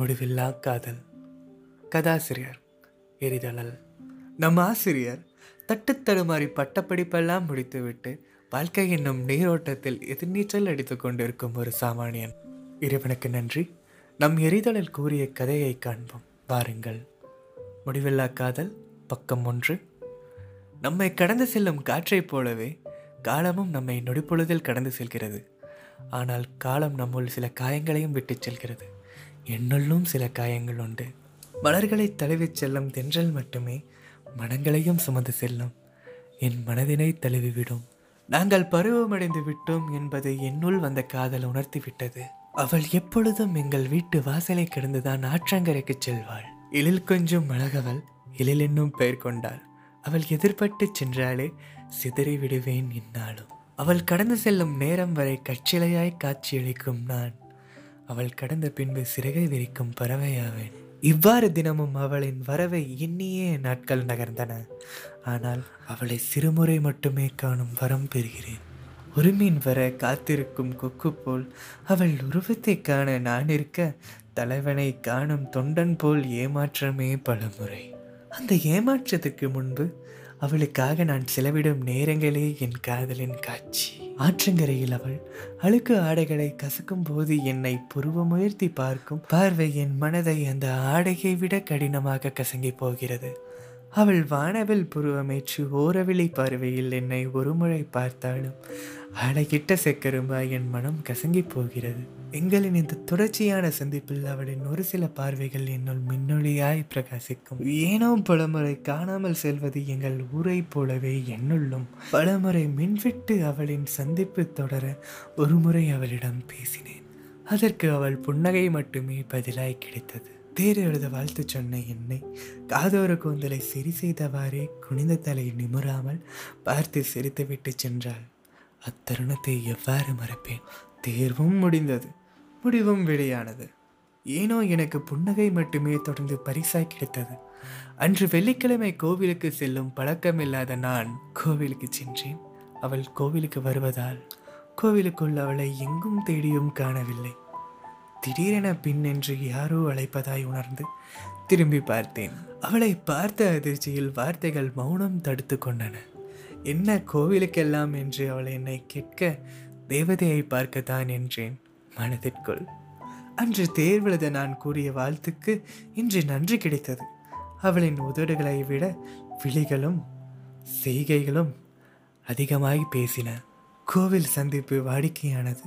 முடிவில்லா காதல் கதாசிரியர் எரிதழல் நம் ஆசிரியர் தட்டுத்தடுமாறி பட்டப்படிப்பெல்லாம் முடித்துவிட்டு வாழ்க்கை என்னும் நீரோட்டத்தில் எதிர்நீச்சல் அடித்துக் கொண்டிருக்கும் ஒரு சாமானியன். இறைவனுக்கு நன்றி. நம் எரிதழல் கூறிய கதையை காண்போம். வாருங்கள். முடிவில்லா காதல் பக்கம் ஒன்று. நம்மை கடந்து செல்லும் காற்றைப் போலவே காலமும் நம்மை நொடிப்பொழுதில் கடந்து செல்கிறது. ஆனால் காலம் நம்முள் சில காயங்களையும் விட்டுச் செல்கிறது. என்னுள்ளும் சில காயங்கள் உண்டு. மலர்களை தழுவிச் செல்லும் தென்றல் மட்டுமே மனங்களையும் சுமந்து செல்லும். என் மனதினை தழுவிவிடும். நாங்கள் பருவமடைந்து விட்டோம் என்பது என்னுள் வந்த காதல் உணர்த்திவிட்டது. அவள் எப்பொழுதும் எங்கள் வீட்டு வாசலை கிடந்துதான் ஆற்றங்கரைக்கு செல்வாள். எழில் கொஞ்சம் அழகவள் எழில் என்னும் பெயர் கொண்டாள். அவள் எதிர்பட்டு சென்றாலே சிதறி விடுவேன் இந்நாளும். அவள் கடந்து செல்லும் நேரம் வரை கச்சிலையாய் காட்சியளிக்கும் நான். அவள் கடந்த பின்பு சிறகை விரிக்கும் பறவையாவேன். இவ்வாறு தினமும் அவளின் வரவை எண்ணியே நாட்கள் நகர்ந்தன. ஆனால் அவளை சிறுமுறை மட்டுமே காணும் வரம் பெறுகிறேன். ஒரு மீன் வர காத்திருக்கும் கொக்கு போல் அவள் உருவத்தை காண நான் இருக்க தலைவனை காணும் தொண்டன் போல் ஏமாற்றமே பலமுறை. அந்த ஏமாற்றத்துக்கு முன்பு அவளுக்காக நான் செலவிடும் நேரங்களே என் காதலின் காட்சி. ஆற்றங்கரையில் அவள் அழுக்கு ஆடைகளை கசக்கும் போது என்னை புருவமுயர்த்தி பார்க்கும் பார்வை என் மனதை அந்த ஆடையை விட கடினமாக கசங்கி போகிறது. அவள் வானவில் புருவமேற்று ஓரவிழி பார்வையில் என்னை ஒருமுறை பார்த்தாலும் அழகிட்ட செக்கரும்பாய் என் மனம் கசங்கி போகிறது. எங்களின் இந்த தொடர்ச்சியான சந்திப்பில் அவளின் ஒரு சில பார்வைகள் என்னுள் மின்னொளியாய் பிரகாசிக்கும். ஏனோ பலமுறை காணாமல் செல்வது எங்கள் ஊரைப் போலவே என்னுள்ளும். பலமுறை மின்விட்டு அவளின் சந்திப்பு தொடர ஒருமுறை அவளிடம் பேசினேன். அதற்கு அவள் புன்னகை மட்டுமே பதிலாய் கிடைத்தது. தேர் எழுத வாழ்த்து சொன்ன என்னை காதோர கூந்தலை சரி செய்தவாறே குனிந்த தலை நிமிராமல் பார்த்து சிரித்துவிட்டு சென்றாள். அத்தருணத்தை எவ்வாறு மறப்பேன்? தேர்வும் முடிந்தது. முடிவும் வெளியானது. ஏனோ எனக்கு புன்னகை மட்டுமே தொடர்ந்து பரிசாய் கிடைத்தது. அன்று வெள்ளிக்கிழமை கோவிலுக்கு செல்லும் பழக்கமில்லாத நான் கோவிலுக்கு சென்றேன். அவள் கோவிலுக்கு வருவதால் கோவிலுக்குள் அவளை எங்கும் தேடியும் காணவில்லை. திடீரென பின் என்று யாரோ அழைப்பதாய் உணர்ந்து திரும்பி பார்த்தேன். அவளை பார்த்த அதிர்ச்சியில் வார்த்தைகள் மௌனம் தடுத்து கொண்டன. என்ன கோவிலுக்கெல்லாம் என்று அவள் என்னை கேட்க தேவதையை பார்க்கத்தான் என்றேன். மனதிற்குள். அன்று தேர்வெழுத நான் கூறிய வாழ்த்துக்கு இன்று நன்றி கிடைத்தது. அவளின் உதடுகளை விட விழிகளும் செய்கைகளும் அதிகமாகி பேசின. கோவில் சந்திப்பு வாடிக்கையானது.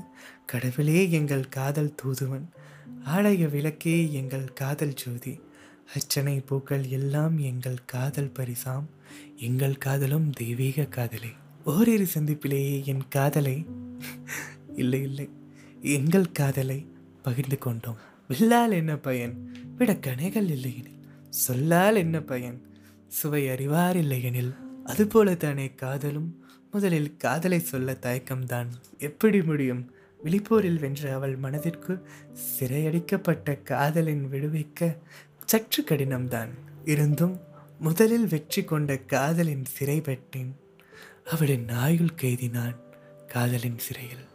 கடவுளே எங்கள் காதல் தூதுவன். ஆலய விளக்கே எங்கள் காதல் ஜோதி. அர்ச்சனை பூக்கள் எல்லாம் எங்கள் காதல் பரிசாம். எங்கள் காதலும் தெய்வீக காதலே. ஓரிரு சந்திப்பிலேயே என் காதலை இல்லை இல்லை. எங்கள் காதலை பகிர்ந்து கொண்டோம். வில்லால் என்ன பயன்? விட கணைகள் இல்லையெனில். சொல்லால் என்ன பயன்? சுவை அறிவார் இல்லையெனில். அதுபோலத்தானே காதலும்? முதலில் காதலை சொல்ல தயக்கம்தான். எப்படி முடியும்? விழிப்போரில் வென்ற அவள் மனதிற்கு சிறையடிக்கப்பட்ட காதலின் விடுவிக்க சற்று கடினம்தான். இருந்தும் முதலில் வெற்றி கொண்ட காதலின் சிறை பெற்றேன். அவளின் நாயுள் கைதினான் காதலின் சிறையில்.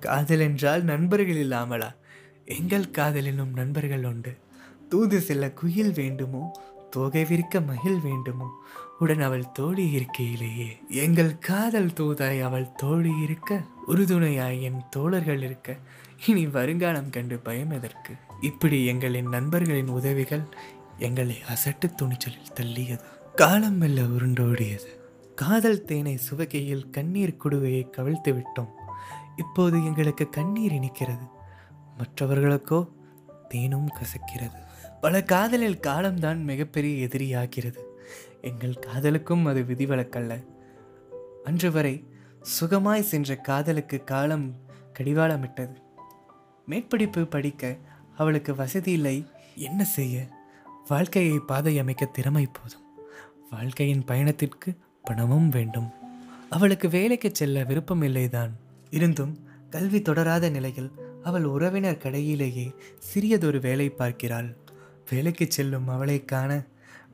காதல் என்றால் நண்பர்கள் இல்லாமலா? எங்கள் காதலினும் நண்பர்கள் உண்டு. தூது செல்ல குயில் வேண்டுமோ? தோகை விரிக்க மகிழ் வேண்டுமோ? உடன் அவள் தோழி இருக்கையிலேயே. எங்கள் காதல் தூதாய் அவள் தோழி இருக்க உறுதுணையாய் என் தோழர்கள் இருக்க. இனி வருங்காலம் கண்டு பயம் எதற்கு? இப்படி எங்களின் நண்பர்களின் உதவிகள் எங்களை அசட்டு துணிச்சலில் தள்ளியது. காலம் மெல்ல உருண்டோடியது. காதல் தேனை சுவகையில் கண்ணீர் குடுவையை கவிழ்த்து விட்டோம். இப்போது எங்களுக்கு கண்ணீர் இனிக்கிறது. மற்றவர்களுக்கோ தேனும் கசக்கிறது. பல காதலில் காலம்தான் மிகப்பெரிய எதிரியாகிறது. எங்கள் காதலுக்கும் அது விதிவிலக்கல்ல. அன்று வரை சுகமாய் சென்ற காதலுக்கு காலம் கடிவாளமிட்டது. மேற்படிப்பு படிக்க அவளுக்கு வசதி இல்லை. என்ன செய்ய? வாழ்க்கையை பாதை அமைக்க திறமை போதும். வாழ்க்கையின் பயணத்திற்கு பணமும் வேண்டும். அவளுக்கு வேலைக்கு செல்ல விருப்பம் இல்லைதான். இருந்தும் கல்வி தொடராத நிலையில் அவள் உறவினர் கடையிலேயே சிறியதொரு வேலை பார்க்கிறாள். வேலைக்கு செல்லும் அவளை காண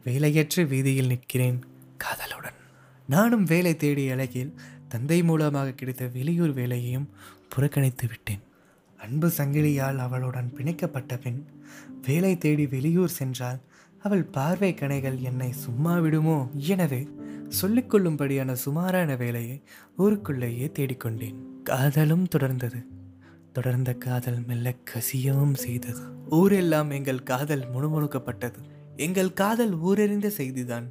வேலையற்ற வீதியில் நிற்கிறேன். காதலுடன். நானும் வேலை தேடிய அழகில் தந்தை மூலமாக கிடைத்த வெளியூர் வேலையையும் புறக்கணித்து விட்டேன். அன்பு சங்கிலியால் அவளுடன் பிணைக்கப்பட்ட பின் வேலை தேடி வெளியூர் சென்றால் அவள் பார்வை கணைகள் என்னை சும்மா விடுமோ? எனவே சொல்லிக்கொள்ளும்படியான சுமாரான வேலையை ஊருக்குள்ளேயே தேடிக்கொண்டேன். காதலும் தொடர்ந்தது. தொடர்ந்த காதல் மெல்ல கசியவும் செய்தது. ஊரெல்லாம் எங்கள் காதல் முணுமுணுக்கப்பட்டது. எங்கள் காதல் ஊரறிந்த செய்திதான்.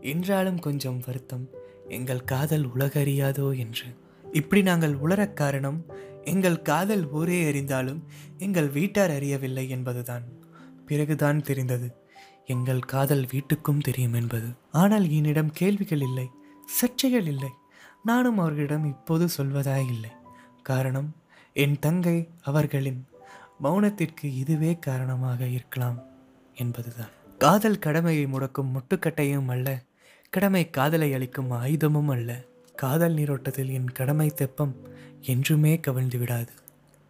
என்றாலும் கொஞ்சம் வருத்தம் எங்கள் காதல் உலகறியாதோ என்று. இப்படி நாங்கள் உளரக் காரணம் எங்கள் காதல் ஊரே அறிந்தாலும் எங்கள் வீட்டார் அறியவில்லை என்பதுதான். பிறகுதான் தெரிந்தது எங்கள் காதல் வீட்டுக்கும் தெரியும் என்பது. ஆனால் என்னிடம் கேள்விகள் இல்லை சர்ச்சைகள் இல்லை. நானும் அவர்களிடம் இப்போது சொல்வதாய் இல்லை. காரணம் என் தங்கை அவர்களின் மௌனத்திற்கு இதுவே காரணமாக இருக்கலாம் என்பதுதான். காதல் கடமையை முடக்கும் முட்டுக்கட்டையும் அல்ல கடமை காதலை அளிக்கும் ஆயுதமும் அல்ல. காதல் நீரோட்டத்தில் என் கடமை தெப்பம் என்றுமே கவிழ்ந்து விடாது.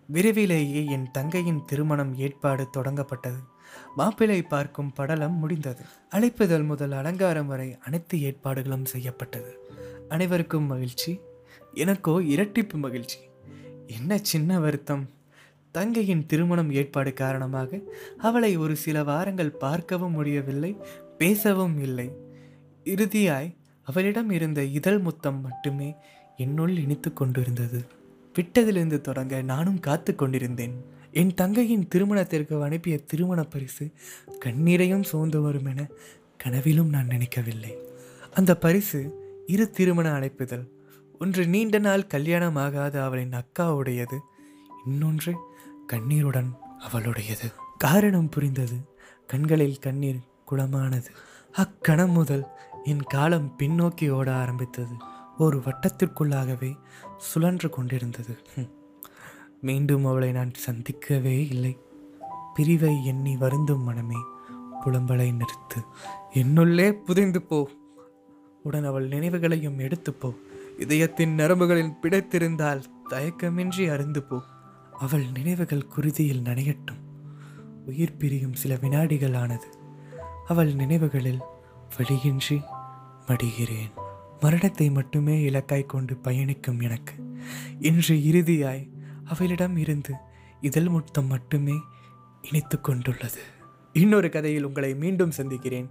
விரைவிலேயே என் தங்கையின் திருமணம் ஏற்பாடு தொடங்கப்பட்டது. மாப்பிள்ளை பார்க்கும் படலம் முடிந்தது. அழைப்புதல் முதல் அலங்காரம் வரை அனைத்து ஏற்பாடுகளும் செய்யப்பட்டது. அனைவருக்கும் மகிழ்ச்சி. எனக்கோ இரட்டிப்பு மகிழ்ச்சி. என்ன சின்ன வருத்தம். தங்கையின் திருமணம் ஏற்பாடு காரணமாக அவளை ஒரு சில வாரங்கள் பார்க்கவும் முடியவில்லை பேசவும் இல்லை. இறுதியாய் அவளிடம் இருந்த இதழ் முத்தம் மட்டுமே என்னுள் இனித்து கொண்டிருந்தது. விட்டதிலிருந்து தொடங்க நானும் காத்து கொண்டிருந்தேன். என் தங்கையின் திருமணத்திற்கு அனுப்பிய திருமண பரிசு கண்ணீரையும் சோர்ந்து வரும் என கனவிலும் நான் நினைக்கவில்லை. அந்த பரிசு இரு திருமண அழைப்புதல் ஒன்று நீண்ட நாள் கல்யாணமாகாத அவளின் அக்காவுடையது இன்னொன்று கண்ணீருடன் அவளுடையது. காரணம் புரிந்தது. கண்களில் கண்ணீர் குளமானது. அக்கணம் முதல் என் காலம் பின்னோக்கி ஓட ஆரம்பித்தது. ஒரு வட்டத்திற்குள்ளாகவே சுழன்று கொண்டிருந்தது. மீண்டும் அவளை நான் சந்திக்கவே இல்லை. பிரிவை எண்ணி வருந்தும் மனமே புலம்பலை நிறுத்து. என்னுள்ளே புதைந்து போ. உடன் அவள் நினைவுகளையும் எடுத்து போ. இதயத்தின் நரம்புகளில் பிடைத்திருந்தால் தயக்கமின்றி அருந்து போ. அவள் நினைவுகள் குருதியில் நனையட்டும். உயிர் பிரியும் சில வினாடிகள் ஆனது. அவள் நினைவுகளில் வழியின்றி மடிகிறேன். மரணத்தை மட்டுமே இலக்காய் கொண்டு பயணிக்கும் எனக்கு. இன்று இறுதியாய் அவளிடம் இருந்து இதழ் முத்தம் மட்டுமே இணைத்து கொண்டுள்ளது. இன்னொரு கதையில் உங்களை மீண்டும் சந்திக்கிறேன்.